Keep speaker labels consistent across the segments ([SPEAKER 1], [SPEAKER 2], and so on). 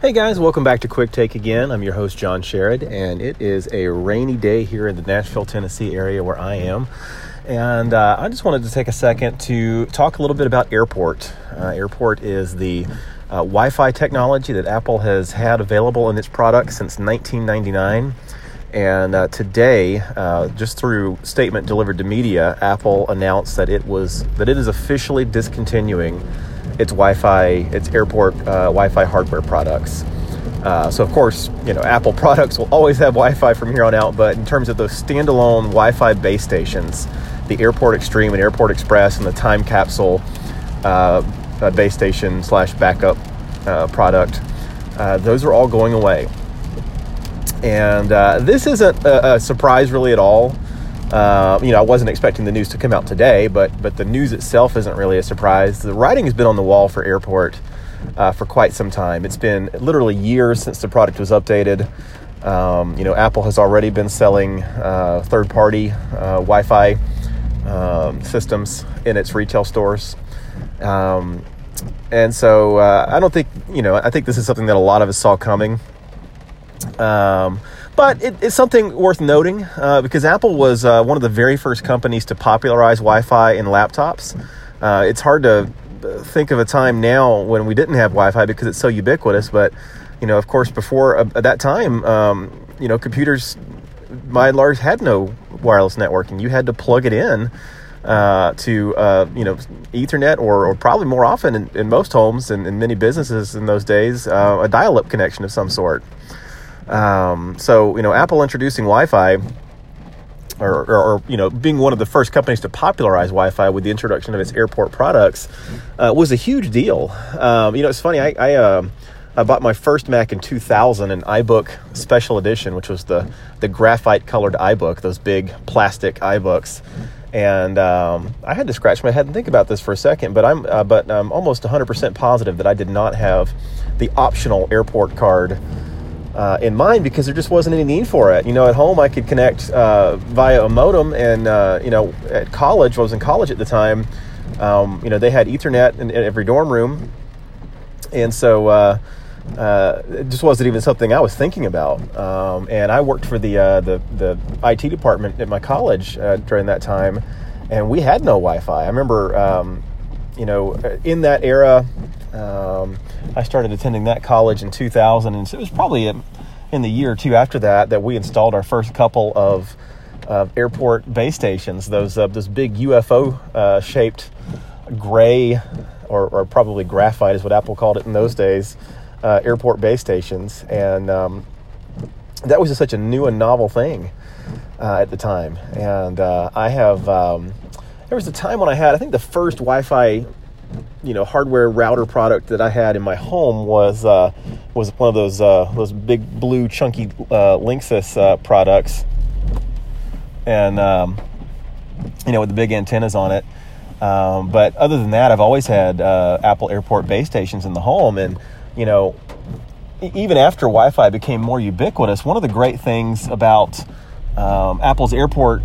[SPEAKER 1] Hey guys, welcome back to Quick Take again. I'm your host, John Sherrod, and it is a rainy day here in the Nashville, Tennessee area where I am. And uh, I just wanted to take a second to talk a little bit about Airport. Uh, Airport is the uh, Wi Fi technology that Apple has had available in its products since 1999. And uh, today, uh, just through statement delivered to media, Apple announced that it was that it is officially discontinuing its Wi-Fi, its airport uh, Wi-Fi hardware products. Uh, so of course, you know, Apple products will always have Wi-Fi from here on out. But in terms of those standalone Wi-Fi base stations, the Airport Extreme and Airport Express and the Time Capsule uh, uh base station slash backup uh, product, uh, those are all going away. And this isn't a, a surprise really at all. Uh, you know, I wasn't expecting the news to come out today, but but the news itself isn't really a surprise. The writing has been on the wall for Airport uh, for quite some time. It's been literally years since the product was updated. Um, you know, Apple has already been selling uh, third-party uh, Wi-Fi um, systems in its retail stores. Um, and so uh, I don't think, you know, I think this is something that a lot of us saw coming. Um, but it, it's something worth noting uh, because Apple was uh, one of the very first companies to popularize Wi Fi in laptops. Uh, it's hard to uh, think of a time now when we didn't have Wi Fi because it's so ubiquitous, but you know, of course, before uh, at that time, um, you know, computers by and large had no wireless networking. You had to plug it in uh, to uh, you know Ethernet or, or probably more often in, in most homes and in many businesses in those days uh, a dial-up connection of some sort. Um, so you know, Apple introducing Wi-Fi, or, or, or, you know, being one of the first companies to popularize Wi-Fi with the introduction of its airport products, uh, was a huge deal. Um, you know, it's funny. I I, uh, I, bought my first Mac in 2000, an iBook Special Edition, which was the the graphite colored iBook, those big plastic iBooks. And um, I had to scratch my head and think about this for a second, but I'm uh, but I'm almost 100% positive that I did not have the optional airport card uh, in mind because there just wasn't any need for it. You know, at home I could connect uh, via a modem, and uh, you know, at college, I was in college at the time. Um, you know, they had Ethernet in, in, every dorm room, and so uh, uh, it just wasn't even something I was thinking about. Um, and I worked for the uh, the the IT department at my college during that time, and we had no Wi-Fi. I remember. Um, you know, in that era, um, I started attending that college in 2000, and so it was probably in the year or two after that that we installed our first couple of uh, airport base stations. Those uh, those big UFO uh, shaped gray, or, or, probably graphite is what Apple called it in those days, uh, airport base stations, and um, that was just such a new and novel thing uh, at the time. And uh, I have. Um, there was a time when I had, I think the first Wi-Fi, you know, hardware router product that I had in my home was uh, was one of those uh, those big blue chunky uh, Linksys uh, products, and um, you know, with the big antennas on it. Um, but other than that, I've always had uh, Apple Airport base stations in the home, and you know, even after Wi-Fi became more ubiquitous, one of the great things about um, Apple's Airport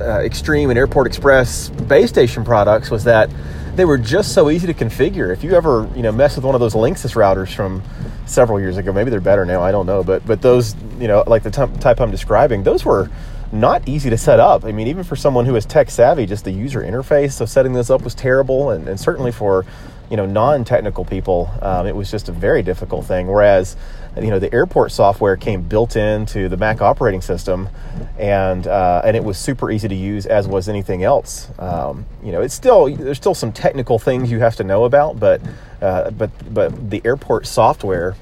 [SPEAKER 1] uh, Extreme and Airport Express base station products was that they were just so easy to configure. If you ever you know mess with one of those Linksys routers from several years ago, maybe they're better now. I don't know, but but those you know like the t- type I'm describing, those were not easy to set up. I mean, even for someone who is tech savvy, just the user interface of setting this up was terrible, and, and certainly for you know non-technical people, um, it was just a very difficult thing. Whereas you know the airport software came built into the Mac operating system, and uh, and it was super easy to use as was anything else. Um, you know, it's still there's still some technical things you have to know about, but uh, but but the airport software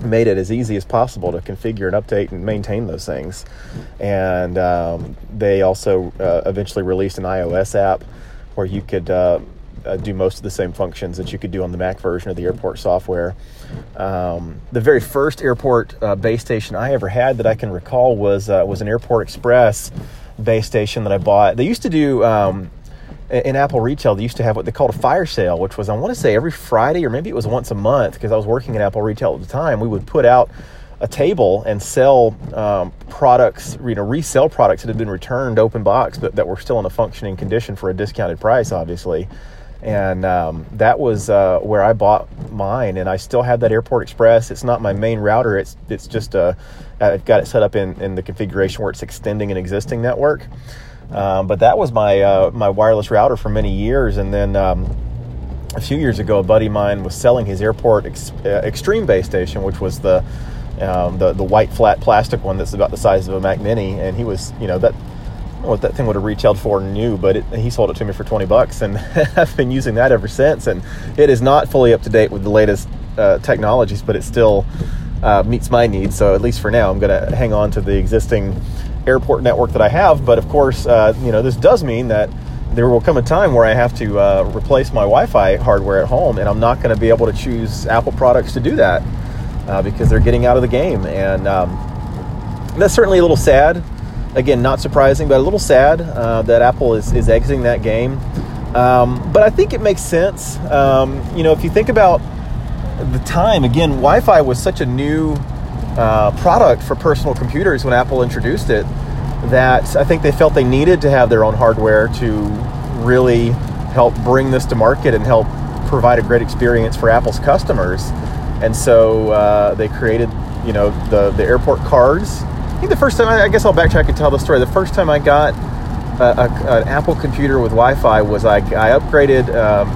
[SPEAKER 1] made it as easy as possible to configure and update and maintain those things. And um, they also uh, eventually released an iOS app where you could uh, uh, do most of the same functions that you could do on the Mac version of the airport software. Um, the very first airport uh, base station I ever had that I can recall was uh, was an Airport Express base station that I bought. They used to do um, in Apple retail. They used to have what they called a fire sale, which was I want to say every Friday or maybe it was once a month because I was working at Apple retail at the time. We would put out a table and sell um, products, you know, resell products that had been returned open box, but that were still in a functioning condition for a discounted price, obviously and um, that was uh, where I bought mine. And I still have that Airport Express. It's not my main router. It's it's just a I've got it set up in, in the configuration where it's extending an existing network. Um, but that was my uh, my wireless router for many years, and then um, a few years ago, a buddy of mine was selling his Airport Ex- uh, Extreme base station, which was the um, the the white flat plastic one that's about the size of a Mac Mini, and he was you know that what that thing would have retailed for new, but it, he sold it to me for 20 bucks, and I've been using that ever since. And it is not fully up to date with the latest uh, technologies, but it still uh, meets my needs. So at least for now, I'm going to hang on to the existing airport network that I have. But of course, uh, you know, this does mean that there will come a time where I have to uh, replace my Wi-Fi hardware at home, and I'm not going to be able to choose Apple products to do that uh, because they're getting out of the game, and um, that's certainly a little sad. Again, not surprising, but a little sad uh, that Apple is, is exiting that game. Um, but I think it makes sense. Um, you know, if you think about the time, again, Wi Fi was such a new uh, product for personal computers when Apple introduced it that I think they felt they needed to have their own hardware to really help bring this to market and help provide a great experience for Apple's customers. And so uh, they created, you know, the, the airport cards think the first time, I guess I'll backtrack and tell the story. The first time I got a, a, an Apple computer with Wi Fi was I, I upgraded, um,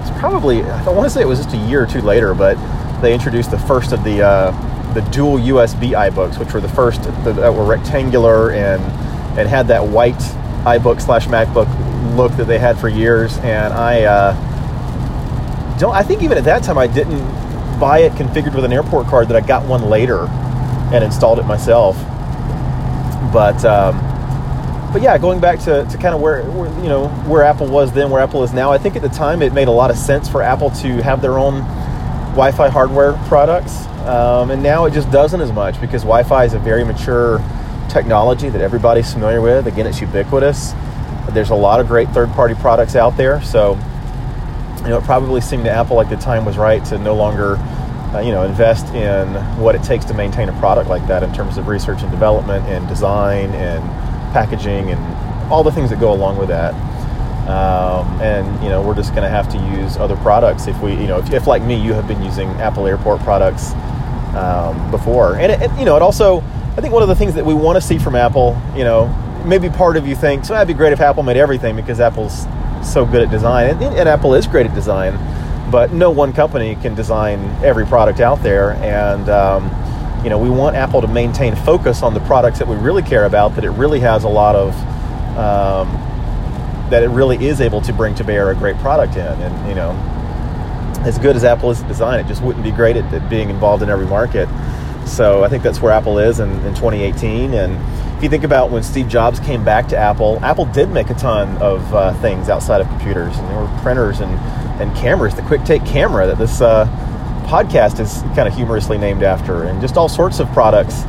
[SPEAKER 1] it's probably, I don't want to say it was just a year or two later, but they introduced the first of the, uh, the dual USB iBooks, which were the first that were rectangular and, and had that white iBook slash MacBook look that they had for years. And I uh, don't, I think even at that time I didn't buy it configured with an airport card, that I got one later and installed it myself but um, but yeah, going back to, to kind of where, where, you know where Apple was then, where Apple is now, I think at the time it made a lot of sense for Apple to have their own Wi-Fi hardware products, um, and now it just doesn't as much because Wi-Fi is a very mature technology that everybody's familiar with. Again, it's ubiquitous. There's a lot of great third-party products out there, so you know it probably seemed to Apple like the time was right to no longer uh, you know, invest in what it takes to maintain a product like that in terms of research and development and design and packaging and all the things that go along with that. Um, and you know, we're just going to have to use other products if we, you know, if, if, like me, you have been using Apple Airport products um, before. And it, it, you know, it also, I think one of the things that we want to see from Apple, you know, maybe part of you thinks, well, that'd be great if Apple made everything because Apple's so good at design, and, and Apple is great at design but no one company can design every product out there. And um, you know, we want Apple to maintain focus on the products that we really care about. That it really has a lot of um, that it really is able to bring to bear a great product in. And you know, as good as Apple is at design, it just wouldn't be great at, at being involved in every market. So I think that's where Apple is in, in 2018. And if you think about when Steve Jobs came back to Apple, Apple did make a ton of uh, things outside of computers, and there were printers and and cameras, the QuickTake camera that this uh, podcast is kind of humorously named after, and just all sorts of products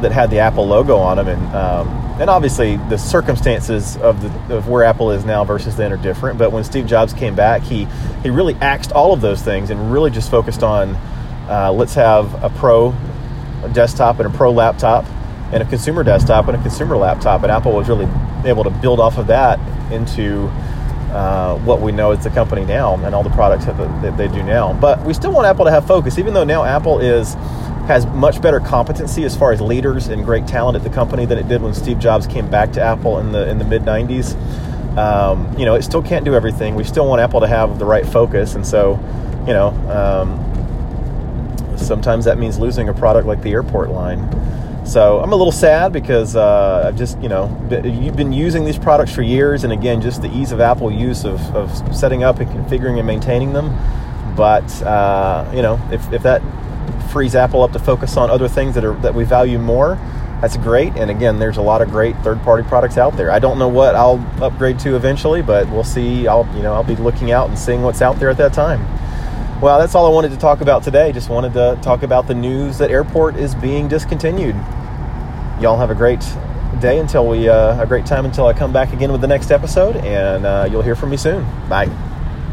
[SPEAKER 1] that had the Apple logo on them, and um, and obviously the circumstances of the of where Apple is now versus then are different. But when Steve Jobs came back, he he really axed all of those things and really just focused on uh, let's have a pro desktop and a pro laptop and a consumer desktop and a consumer laptop, and Apple was really able to build off of that into uh, what we know as the company now and all the products that, that they do now. But we still want Apple to have focus, even though now Apple is has much better competency as far as leaders and great talent at the company than it did when Steve Jobs came back to Apple in the in the mid '90s. Um, you know, it still can't do everything. We still want Apple to have the right focus, and so, you know, um, sometimes that means losing a product like the airport line. So I'm a little sad because uh, I've just, you know, you've been using these products for years, and again, just the ease of Apple use of, of setting up and configuring and maintaining them. But uh, you know, if, if that frees Apple up to focus on other things that are that we value more, that's great. And again, there's a lot of great third-party products out there. I don't know what I'll upgrade to eventually, but we'll see. I'll, you know, I'll be looking out and seeing what's out there at that time. Well, that's all I wanted to talk about today. Just wanted to talk about the news that Airport is being discontinued. Y'all have a great day until we, uh, a great time until I come back again with the next episode, and uh, you'll hear from me soon. Bye.